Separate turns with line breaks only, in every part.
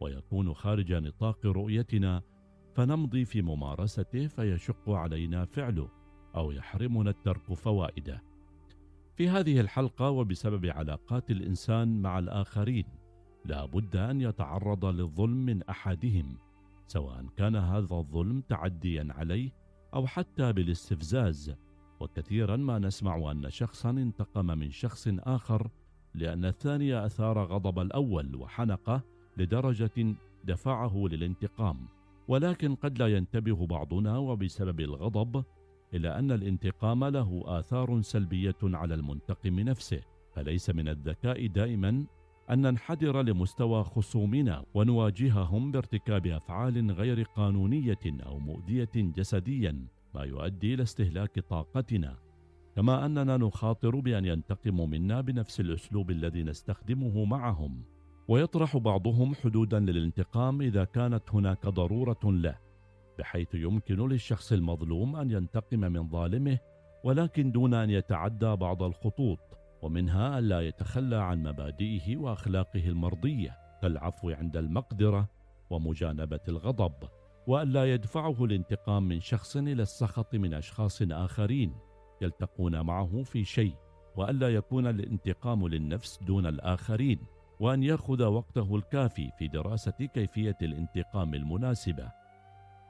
ويكون خارج نطاق رؤيتنا فنمضي في ممارسته فيشق علينا فعله أو يحرمنا الترك فوائده. في هذه الحلقة وبسبب علاقات الإنسان مع الآخرين لا بد أن يتعرض للظلم من أحدهم سواء كان هذا الظلم تعديا عليه أو حتى بالاستفزاز. وكثيرا ما نسمع أن شخصا انتقم من شخص آخر لأن الثاني أثار غضب الأول وحنقه لدرجة دفعه للانتقام. ولكن قد لا ينتبه بعضنا وبسبب الغضب إلى أن الانتقام له آثار سلبية على المنتقم نفسه. فليس من الذكاء دائما أن ننحدر لمستوى خصومنا ونواجههم بارتكاب أفعال غير قانونية أو مؤذية جسديا ما يؤدي إلى استهلاك طاقتنا. كما أننا نخاطر بأن ينتقموا منا بنفس الأسلوب الذي نستخدمه معهم. ويطرح بعضهم حدودا للانتقام إذا كانت هناك ضرورة له بحيث يمكن للشخص المظلوم أن ينتقم من ظالمه ولكن دون أن يتعدى بعض الخطوط ومنها الا يتخلى عن مبادئه وأخلاقه المرضية كالعفو عند المقدرة ومجانبة الغضب والا يدفعه الانتقام من شخص إلى السخط من أشخاص آخرين يلتقون معه في شيء والا يكون الانتقام للنفس دون الآخرين. وأن يأخذ وقته الكافي في دراسة كيفية الانتقام المناسبة.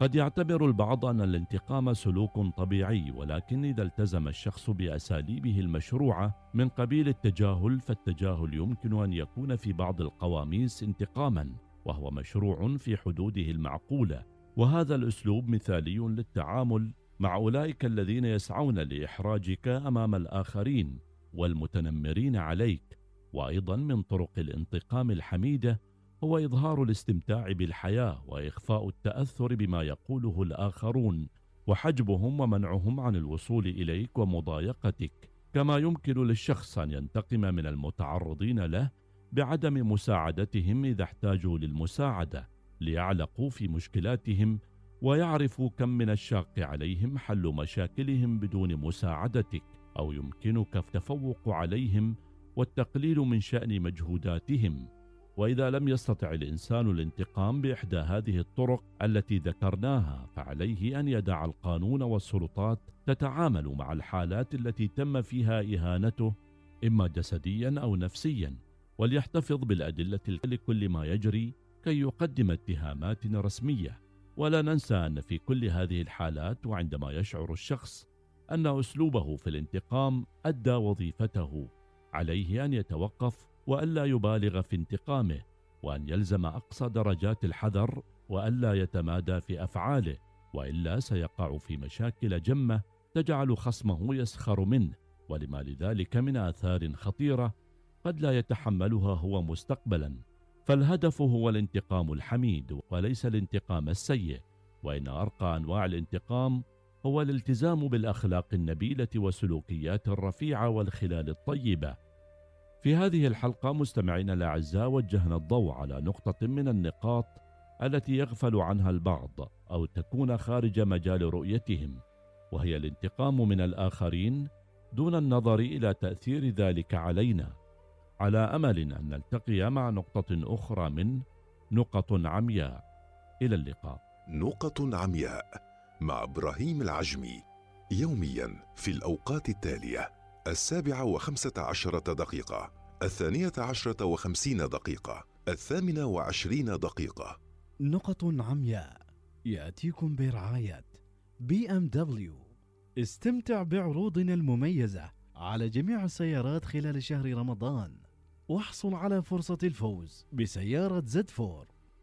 قد يعتبر البعض أن الانتقام سلوك طبيعي ولكن إذا التزم الشخص بأساليبه المشروعة من قبيل التجاهل فالتجاهل يمكن أن يكون في بعض القواميس انتقاما وهو مشروع في حدوده المعقولة. وهذا الأسلوب مثالي للتعامل مع أولئك الذين يسعون لإحراجك أمام الآخرين والمتنمرين عليك. وأيضا من طرق الانتقام الحميدة هو إظهار الاستمتاع بالحياة وإخفاء التأثر بما يقوله الآخرون وحجبهم ومنعهم عن الوصول إليك ومضايقتك. كما يمكن للشخص أن ينتقم من المتعرضين له بعدم مساعدتهم إذا احتاجوا للمساعدة ليعلقوا في مشكلاتهم ويعرفوا كم من الشاق عليهم حل مشاكلهم بدون مساعدتك أو يمكنك التفوق عليهم والتقليل من شأن مجهوداتهم. وإذا لم يستطع الإنسان الانتقام بإحدى هذه الطرق التي ذكرناها فعليه أن يدع القانون والسلطات تتعامل مع الحالات التي تم فيها إهانته إما جسديا أو نفسيا وليحتفظ بالأدلة لكل ما يجري كي يقدم اتهامات رسمية. ولا ننسى أن في كل هذه الحالات وعندما يشعر الشخص أن أسلوبه في الانتقام أدى وظيفته. عليه أن يتوقف والا يبالغ في انتقامه وأن يلزم أقصى درجات الحذر والا يتمادى في أفعاله وإلا سيقع في مشاكل جمة تجعل خصمه يسخر منه. ولما لذلك من آثار خطيرة قد لا يتحملها هو مستقبلا. فالهدف هو الانتقام الحميد وليس الانتقام السيء وإن أرقى أنواع الانتقام هو الالتزام بالأخلاق النبيلة والسلوكيات الرفيعة والخلال الطيبة. في هذه الحلقة مستمعينا الأعزاء وجهنا الضوء على نقطة من النقاط التي يغفل عنها البعض أو تكون خارج مجال رؤيتهم وهي الانتقام من الآخرين دون النظر إلى تأثير ذلك علينا. على أمل أن نلتقي مع نقطة أخرى من نقط عمياء. إلى اللقاء.
نقط عمياء. مع إبراهيم العجمي يوميا في الأوقات التالية السابعة وخمسة عشرة دقيقة الثانية عشرة وخمسين دقيقة الثامنة وعشرين دقيقة.
نقط عمياء يأتيكم برعاية BMW. استمتع بعروضنا المميزة على جميع السيارات خلال شهر رمضان واحصل على فرصة الفوز بسيارة Z4.